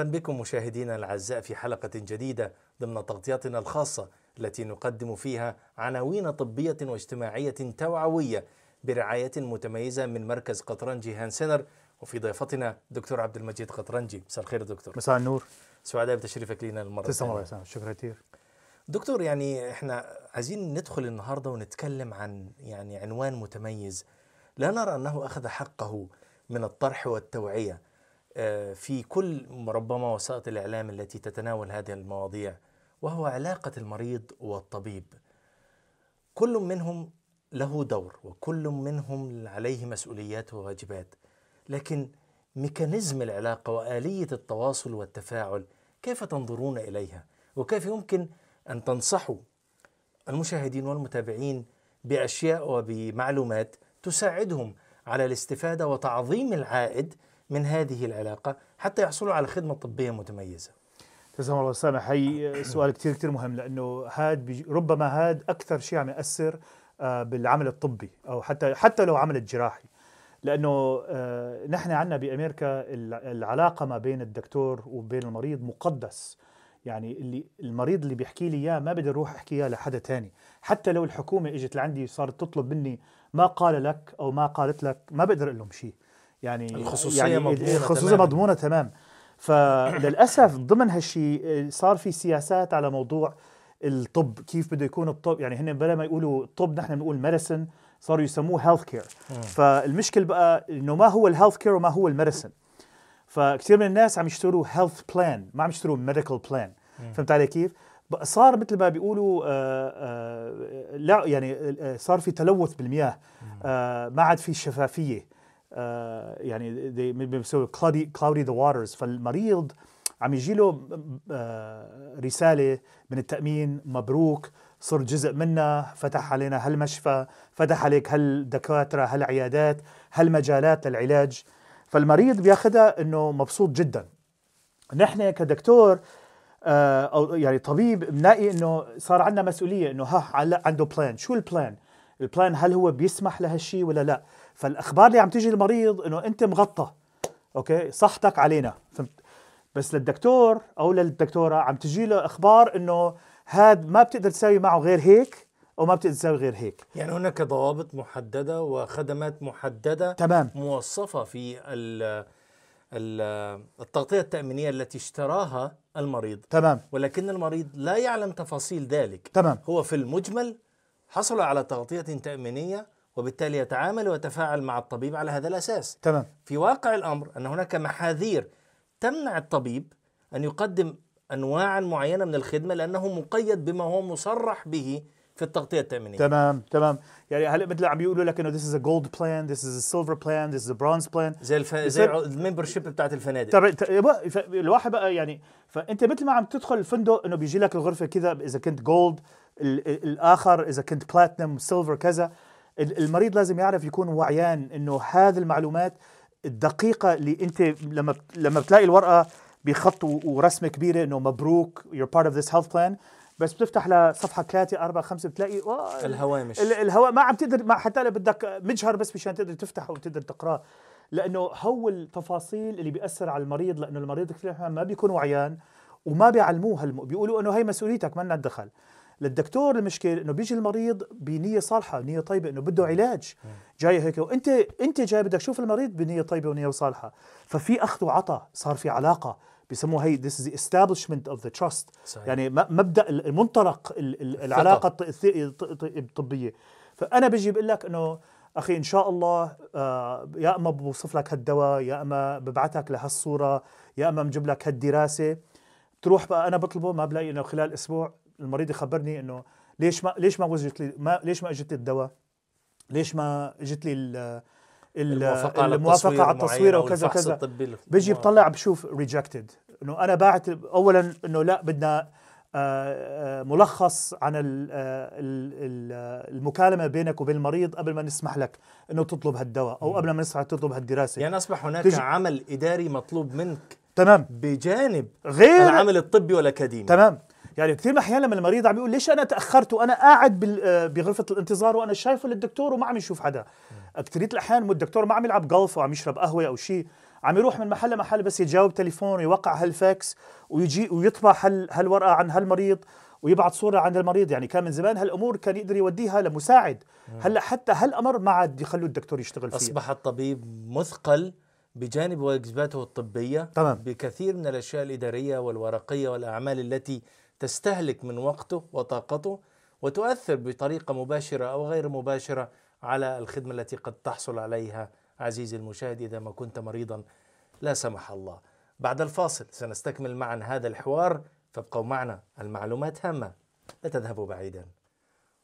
مرحبا بكم مشاهدينا الأعزاء في حلقة جديدة ضمن تغطياتنا الخاصة التي نقدم فيها عناوين طبية واجتماعية توعوية برعاية متميزة من مركز قطرنجي هانسنر وفي ضيفتنا دكتور عبد المجيد قطرنجي. مساء الخير دكتور. مساء النور. سعداء بتشريفك لنا المرة تسلم الله. يسلمك. شكرا كثير. دكتور يعني إحنا عايزين ندخل النهارده ونتكلم عن يعني عنوان متميز. لا نرى أنه أخذ حقه من الطرح والتوعية. في كل ربما وسائط الإعلام التي تتناول هذه المواضيع وهو علاقة المريض والطبيب. كل منهم له دور وكل منهم عليه مسؤوليات وواجبات لكن ميكانيزم العلاقة وآلية التواصل والتفاعل كيف تنظرون إليها وكيف يمكن أن تنصحوا المشاهدين والمتابعين بأشياء وبمعلومات تساعدهم على الاستفادة وتعظيم العائد من هذه العلاقة حتى يحصلوا على خدمة طبية متميزة. تسلم الله سامح هي سؤال كثير كثير مهم لأنه هاد ربما هاد أكثر شيء عم يأثر آه، بالعمل الطبي أو حتى حتى لو عمل الجراحي. لأنه آه، نحن عندنا بأمريكا ال- العلاقة ما بين الدكتور وبين المريض مقدس. يعني اللي المريض اللي بيحكي لي إياه ما بدي أروح أحكي إياه لحدا تاني. حتى لو الحكومة إجت لعندي صارت تطلب مني ما قال لك أو ما قالت لك ما بقدر أقول لهم شيء. يعني الخصوصية يعني مضمونة الخصوصية تماماً. مضمونة تمام. فللأسف ضمن هالشيء صار في سياسات على موضوع الطب كيف بده يكون الطب. يعني هن بلا ما يقولوا الطب نحن بنقول medicine صاروا يسموه health care فالمشكل بقى إنه ما هو ال health care وما هو ال medicine فكثير من الناس عم يشتروا health plan ما عم يشتروا medical plan فهمت علي كيف؟ صار مثل ما بيقولوا آه آه لا يعني آه صار في تلوث بالمياه. آه ما عاد في شفافية. آه يعني they- بيسووا cloudy cloudy the waters. فالمريض عم يجي له آه رسالة من التأمين مبروك صرت جزء منا فتح علينا هالمشفى فتح عليك هالدكاترة هالعيادات هالمجالات للعلاج. فالمريض بياخذها إنه مبسوط جدا. نحن كدكتور آه، أو يعني طبيب بنلاقي إنه صار عندنا مسؤولية إنه ها عنده plan شو ال plan ال plan هل هو بيسمح لهالشيء ولا لا؟ فالأخبار اللي عم تيجي للمريض إنه أنت مغطى. okay؟ صحتك علينا. فهمت؟ بس للدكتور أو للدكتورة عم تجي له أخبار إنه هاد ما بتقدر تساوي معه غير هيك أو ما بتقدر تساوي غير هيك. يعني هناك ضوابط محددة وخدمات محددة تمام. موصفة في ال- ال- التغطية التأمينية التي اشتراها المريض. تمام. ولكن المريض لا يعلم تفاصيل ذلك. تمام. هو في المجمل حصل على تغطية تأمينية وبالتالي يتعامل ويتفاعل مع الطبيب على هذا الأساس. تمام. في واقع الأمر أن هناك محاذير تمنع الطبيب أن يقدم أنواعا معينة من الخدمة لأنه مقيد بما هو مصرح به في التغطية التأمينية. تمام تمام. يعني هلا مثل عم بيقولوا لك إنه this is a gold plan this is a silver plan this is a bronze plan زي الف... زي الممبر شيب بتاعت الفنادق. طب الواحد بقى يعني فأنت مثل ما عم تدخل الفندق إنه بيجي لك الغرفة كذا إذا كنت gold الآخر إذا كنت platinum silver كذا المريض لازم يعرف يكون وعيان إنه هذه المعلومات الدقيقة اللي أنت لما لما بتلاقي الورقة بخط ورسمة كبيرة إنه مبروك you're part of this health plan بس بتفتح لصفحه ثلاثة أربعة خمسة بتلاقي الهوامش ال- الهواء ما عم تقدر ما حتى لو بدك مجهر بس مشان تقدر تفتحه وتقدر تقراه لأنه هو التفاصيل اللي بيأثر على المريض لأنه المريض كثير ما بيكون وعيان وما بيعلموه هالم... بيقولوا إنه هي مسؤوليتك ما لنا دخل. للدكتور المشكلة إنه بيجي المريض بنية صالحة نيه طيبة إنه بده علاج. جاي هيك وانت أنت جاي بدك تشوف المريض بنية طيبة ونية صالحة. ففي أخذ وعطاء صار في علاقة بيسموها هي this is the establishment of the trust. صحيح. يعني مبدأ المنطلق ال- ال- العلاقة الطبية. فأنا بجي بقول لك إنه أخي إن شاء الله آه، يا إما بوصف لك هالدواء يا إما ببعثك لهالصورة يا إما بجيب لك هالدراسة. تروح بقى أنا بطلبه ما بلاقي إنه خلال أسبوع المريض يخبرني إنه ليش ما ليش ما وجدت لي ما ليش ما إجت لي الدواء؟ ليش ما إجت لي ال- ال- الموافقة على الموافقة التصوير الفحص كذا الطبي بيجي بطلع بشوف ريجكتد إنه أنا باعت اولا إنه لا بدنا آه، آه، ملخص عن آه، ال- ال- المكالمة بينك وبين المريض قبل ما نسمح لك إنه تطلب هالدواء أو قبل ما نسمح لك تطلب هالدراسة. يعني أصبح هناك تجي- عمل إداري مطلوب منك تمام. بجانب غير العمل الطبي والأكاديمي تمام. يعني كثير أحيانا لما المريض عم يقول ليش أنا تأخرت وأنا قاعد آه، بغرفة الانتظار وأنا شايفه للدكتور وما عم يشوف حدا. اكثريه الأحيان الدكتور ما عم يلعب جولف أو عم يشرب قهوة أو شيء عم يروح من محل لمحل بس يتجاوب تليفون ويوقع هالفاكس ويجي ويطبع هال هالورقة عن هالمريض ويبعث صورة عن المريض. يعني كان من زمان هالأمور كان يقدر يوديها لمساعد. هلأ حتى هالأمر ما عاد يخلوا الدكتور يشتغل فيه. أصبح الطبيب مثقل بجانب واجباته الطبية. تمام. بكثير من الأشياء الإدارية والورقية والأعمال التي تستهلك من وقته وطاقته وتؤثر بطريقة مباشرة أو غير مباشرة على الخدمة التي قد تحصل عليها. عزيزي المشاهد إذا ما كنت مريضا لا سمح الله. بعد الفاصل سنستكمل معا هذا الحوار. فابقوا معنا المعلومات هامة. لا تذهبوا بعيدا.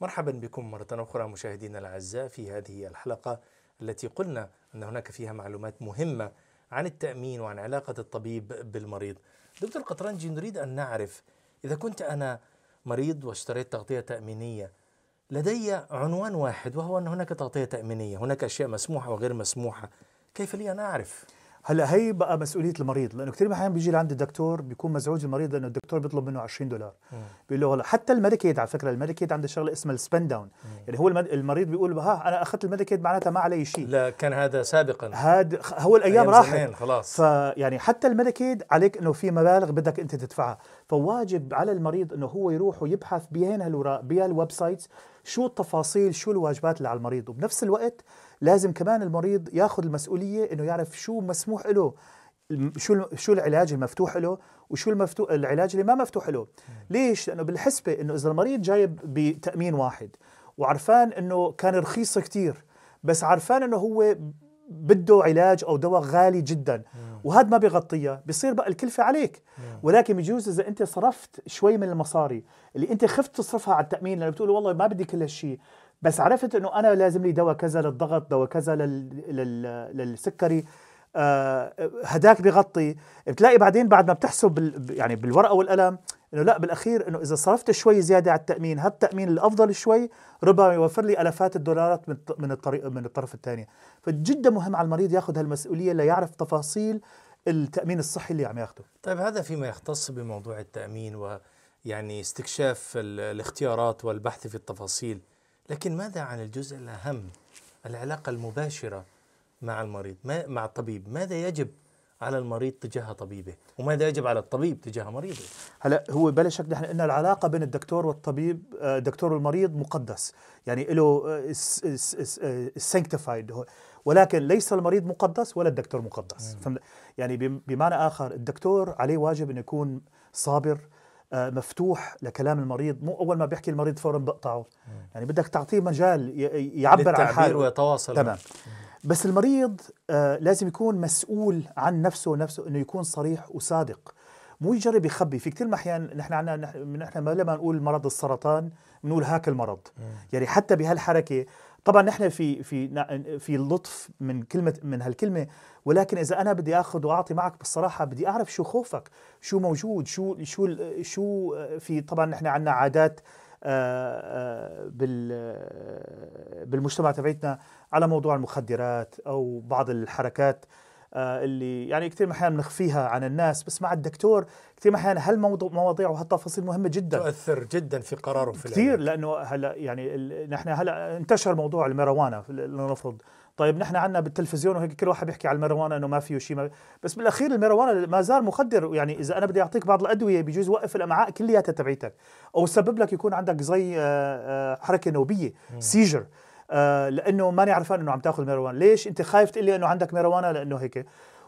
مرحبا بكم مرة أخرى مشاهدينا الأعزاء في هذه الحلقة التي قلنا أن هناك فيها معلومات مهمة عن التأمين وعن علاقة الطبيب بالمريض. دكتور قطرنجي نريد أن نعرف إذا كنت أنا مريض واشتريت تغطية تأمينية لدي عنوان واحد وهو أن هناك تغطية تأمينية هناك أشياء مسموحة وغير مسموحة كيف لي أن أعرف؟ هلا هي بقى مسؤولية المريض لأنه كثير أحيانا بيجي لعند الدكتور بيكون مزعوج المريض لأنه الدكتور بيطلب منه 20 دولار. بيقول له حتى الميديكيد على فكرة الميديكيد عنده شغلة اسمها ال spend down. يعني هو المريض بيقول ها أنا أخذت الميديكيد معناتها ما علي شيء. لا كان هذا سابقا. هاد هو الأيام راحت. خلاص. فيعني حتى الميديكيد عليك إنه في مبالغ بدك أنت تدفعها. فواجب على المريض إنه هو يروح ويبحث بين هالوراق بهال websites شو التفاصيل شو الواجبات اللي على المريض. وبنفس الوقت لازم كمان المريض ياخذ المسؤولية إنه يعرف شو مسموح له شو شو العلاج المفتوح له وشو المفتوح العلاج اللي ما مفتوح له. ليش؟ لأنه بالحسبة إنه إذا المريض جايب بتأمين واحد وعرفان إنه كان رخيص كتير بس عرفان إنه هو بده علاج أو دواء غالي جدا وهذا ما بيغطيها بصير بقى الكلفة عليك. ولكن بيجوز إذا أنت صرفت شوي من المصاري اللي أنت خفت تصرفها على التأمين لأنه بتقول والله ما بدي كل هالشيء بس عرفت إنه أنا لازم لي دواء كذا للضغط دواء كذا لل... لل... للسكري آه هداك بيغطي. بتلاقي بعدين بعد ما بتحسب بال... يعني بالورقة والقلم إنه لا بالأخير إنه إذا صرفت شوي زيادة على التأمين هذا التامين الأفضل شوي ربما يوفر لي الافات الدولارات من من الطريق من الطرف الثاني. فجدا مهم على المريض ياخذ هالمسؤولية ليعرف تفاصيل التأمين الصحي اللي عم ياخذه طيب هذا فيما يختص بموضوع التأمين ويعني استكشاف ال- الاختيارات والبحث في التفاصيل. لكن ماذا عن الجزء الأهم العلاقة المباشرة مع المريض مع الطبيب؟ ماذا يجب على المريض تجاه طبيبه وماذا يجب على الطبيب تجاه مريضه. هلا هو بلا شك نحن قلنا العلاقة بين الدكتور والطبيب آه، الدكتور والمريض مقدس. يعني له سانكتيفايد ولكن ليس المريض مقدس ولا الدكتور مقدس؟ يعني بم- بمعنى آخر الدكتور عليه واجب انه يكون صابر آه، مفتوح لكلام المريض مو أول ما بيحكي المريض فورا بقطعه. يعني بدك تعطيه مجال يعبر عن حاله. ويتواصل. تمام. بس المريض آه لازم يكون مسؤول عن نفسه نفسه إنه يكون صريح وصادق. مو يجرب يخبي. في كثير أحيان نحن عنا نحن ما لما نقول مرض السرطان بنقول هاك المرض. يعني حتى بهالحركة طبعا نحن في في في اللطف من كلمة من هالكلمة ولكن إذا أنا بدي آخذ وأعطي معك بالصراحة بدي أعرف شو خوفك شو موجود شو شو شو آه، في طبعا نحن عندنا عادات آه، آه، بال آه، بالمجتمع تبعتنا على موضوع المخدرات أو بعض الحركات اللي يعني كثير أحيانا بنخفيها عن الناس بس مع الدكتور كثير أحيانا هالموضوع مواضيع وهالتفاصيل مهمة جدا تؤثر جدا في قراره في كثير. لأنه هلأ يعني نحن هلأ انتشر موضوع الميروانا لنفرض طيب نحن عندنا بالتلفزيون وهيك كل واحد بيحكي على الميروانا إنه ما فيه شيء ما بس بالأخير الميروانا ما زال مخدر. يعني إذا أنا بدي أعطيك بعض الأدوية بيجوز يوقف الأمعاء كلياتها تبعيتك أو يسبب لك يكون عندك زي آه، آه، حركة نوبية سيجر آه لأنه ماني عرفان إنه عم تأخذ ميروانا ليش؟ أنت خايف تقول لي إنه عندك ميروانا لأنه هيك.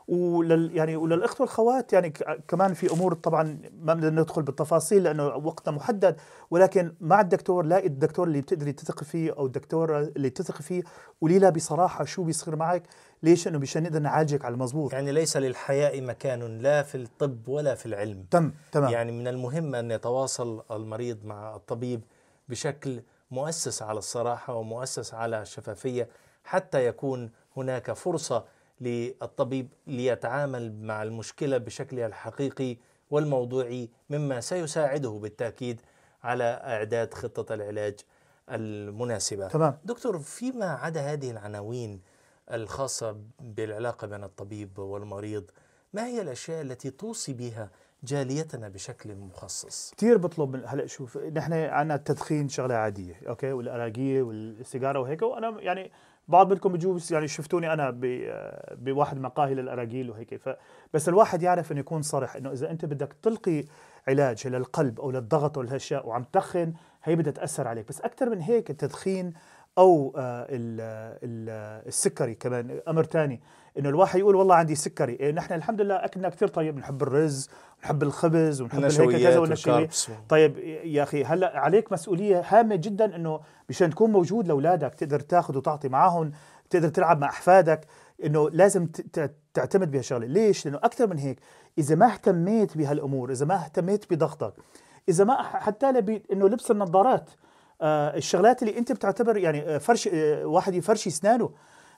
ولل يعني وللاخوه والخوات يعني كمان في أمور طبعا ما بدنا ندخل بالتفاصيل لأنه وقتها محدد ولكن مع الدكتور لاقي الدكتور اللي بتقدري تثقي فيه أو الدكتور اللي تثقي فيه قولي لها بصراحة شو بيصير معك ليش؟ إنه مشان نقدر نعالجك على المضبوط يعني ليس للحياء مكان لا في الطب ولا في العلم. تم تمام. يعني من المهم أن يتواصل المريض مع الطبيب بشكل مؤسس على الصراحة ومؤسس على الشفافية حتى يكون هناك فرصة للطبيب ليتعامل مع المشكلة بشكلها الحقيقي والموضوعي مما سيساعده بالتأكيد على إعداد خطة العلاج المناسبة. تمام. دكتور فيما عدا هذه العناوين الخاصة بالعلاقة بين الطبيب والمريض ما هي الأشياء التي توصي بها جاليتنا بشكل مخصص؟ كثير بطلب من هلا شوف نحن عندنا التدخين شغلة عادية أوكي؟ والاراجيه والسيجارة وهيك وأنا يعني بعض منكم بجوز يعني شفتوني أنا بواحد مقاهي للأراجيل وهيك ف بس الواحد يعرف إنه يكون صريح إنه إذا أنت بدك تلقي علاج للقلب أو للضغط أو لهالأشياء وعم تدخن هي بدها تأثر عليك بس أكثر من هيك التدخين أو آه، ال- ال- السكري كمان. أمر ثاني إنه الواحد يقول والله عندي سكري. إيه نحن الحمد لله أكلنا كثير طيب. بنحب الرز ونحب الخبز ونحب الهيك كذا النشويات والنشويات طيب يا أخي هلأ عليك مسؤولية هامة جدا إنه مشان تكون موجود لأولادك تقدر تاخذ وتعطي معاهم تقدر تلعب مع أحفادك إنه لازم تعتمد بهالشغله ليش؟ لأنه أكثر من هيك إذا ما اهتميت بهالأمور إذا ما اهتميت بضغطك إذا ما حتى إنه لبس النظارات. الشغلات اللي انت بتعتبر يعني آه، فرش آه واحد يفرش اسنانه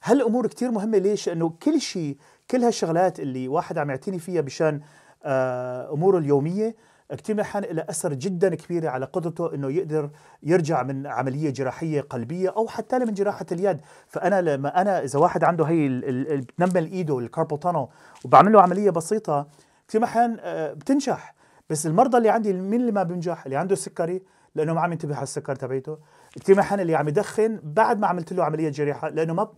هالامور كتير مهمة ليش؟ لأنه كل شيء كل هالشغلات اللي واحد عم يعتني فيها بشان آه أموره اليومية كثير من الأحيان لها أثر جدا كبيره على قدرته إنه يقدر يرجع من عملية جراحية قلبية أو حتى من جراحة اليد. فأنا لما أنا إذا واحد عنده هي بتنمل ايده الكاربال تانل وبعمل له عملية بسيطة كثير من الأحيان آه، بتنجح. بس المرضى اللي عندي مين اللي ما بينجح؟ اللي عنده سكري لأنه ما عم ينتبه على السكر تبعيته. كثير الاحيان اللي عم يدخن بعد ما عملت له عملية جراحه لأنه ما ب-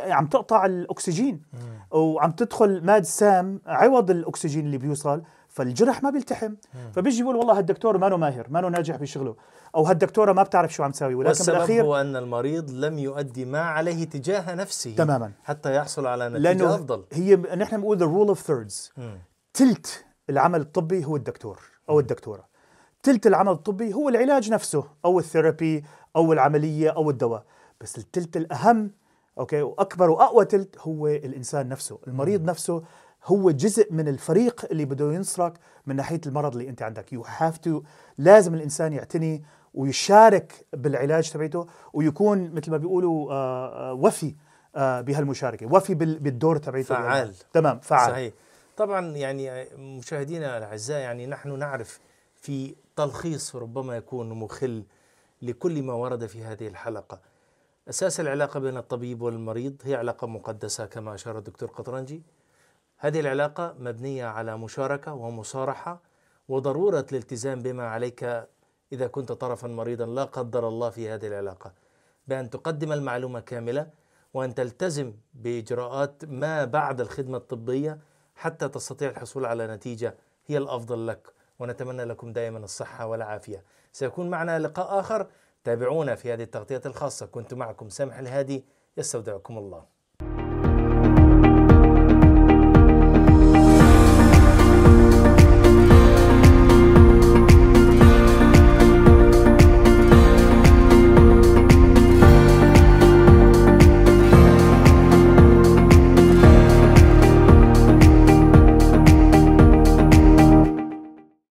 عم تقطع الأكسجين. وعم تدخل ماد سام عوض الأكسجين اللي بيوصل فالجرح ما بيلتحم. فبيجي بيقول والله هالدكتور ما ماهر ما ناجح بشغله. أو هالدكتورة ما بتعرف شو عم تساوي. ولكن والسبب بالأخير هو أن المريض لم يؤدي ما عليه تجاه نفسه تماما. حتى يحصل على نتيجة لأنه أفضل. هي نحن بنقول the rule of thirds. تلت العمل الطبي هو الدكتور أو الدكتورة. تلت العمل الطبي هو العلاج نفسه أو ال therapy أو العملية أو الدواء. بس التلت الأهم okay وأكبر وأقوى تلت هو الإنسان نفسه. المريض نفسه هو جزء من الفريق اللي بده ينصرك من ناحية المرض اللي أنت عندك. you have to لازم الإنسان يعتني ويشارك بالعلاج تبعته ويكون مثل ما بيقولوا آه، آه، وفي آه، بهالمشاركة وفي بال- بالدور تبعته فعال. تمام فعال. صحيح. طبعا يعني مشاهدينا الأعزاء يعني نحن نعرف في تلخيص ربما يكون مخل لكل ما ورد في هذه الحلقة. أساس العلاقة بين الطبيب والمريض هي علاقة مقدسة كما أشار الدكتور قطرنجي. هذه العلاقة مبنية على مشاركة ومصارحة وضرورة الالتزام بما عليك إذا كنت طرفا مريضا. لا قدر الله في هذه العلاقة. بأن تقدم المعلومة كاملة وأن تلتزم بإجراءات ما بعد الخدمة الطبية حتى تستطيع الحصول على نتيجة هي الأفضل لك. ونتمنى لكم دائما الصحة والعافية. سيكون معنا لقاء آخر تابعونا في هذه التغطية الخاصة كنت معكم سامح الهادي يستودعكم الله.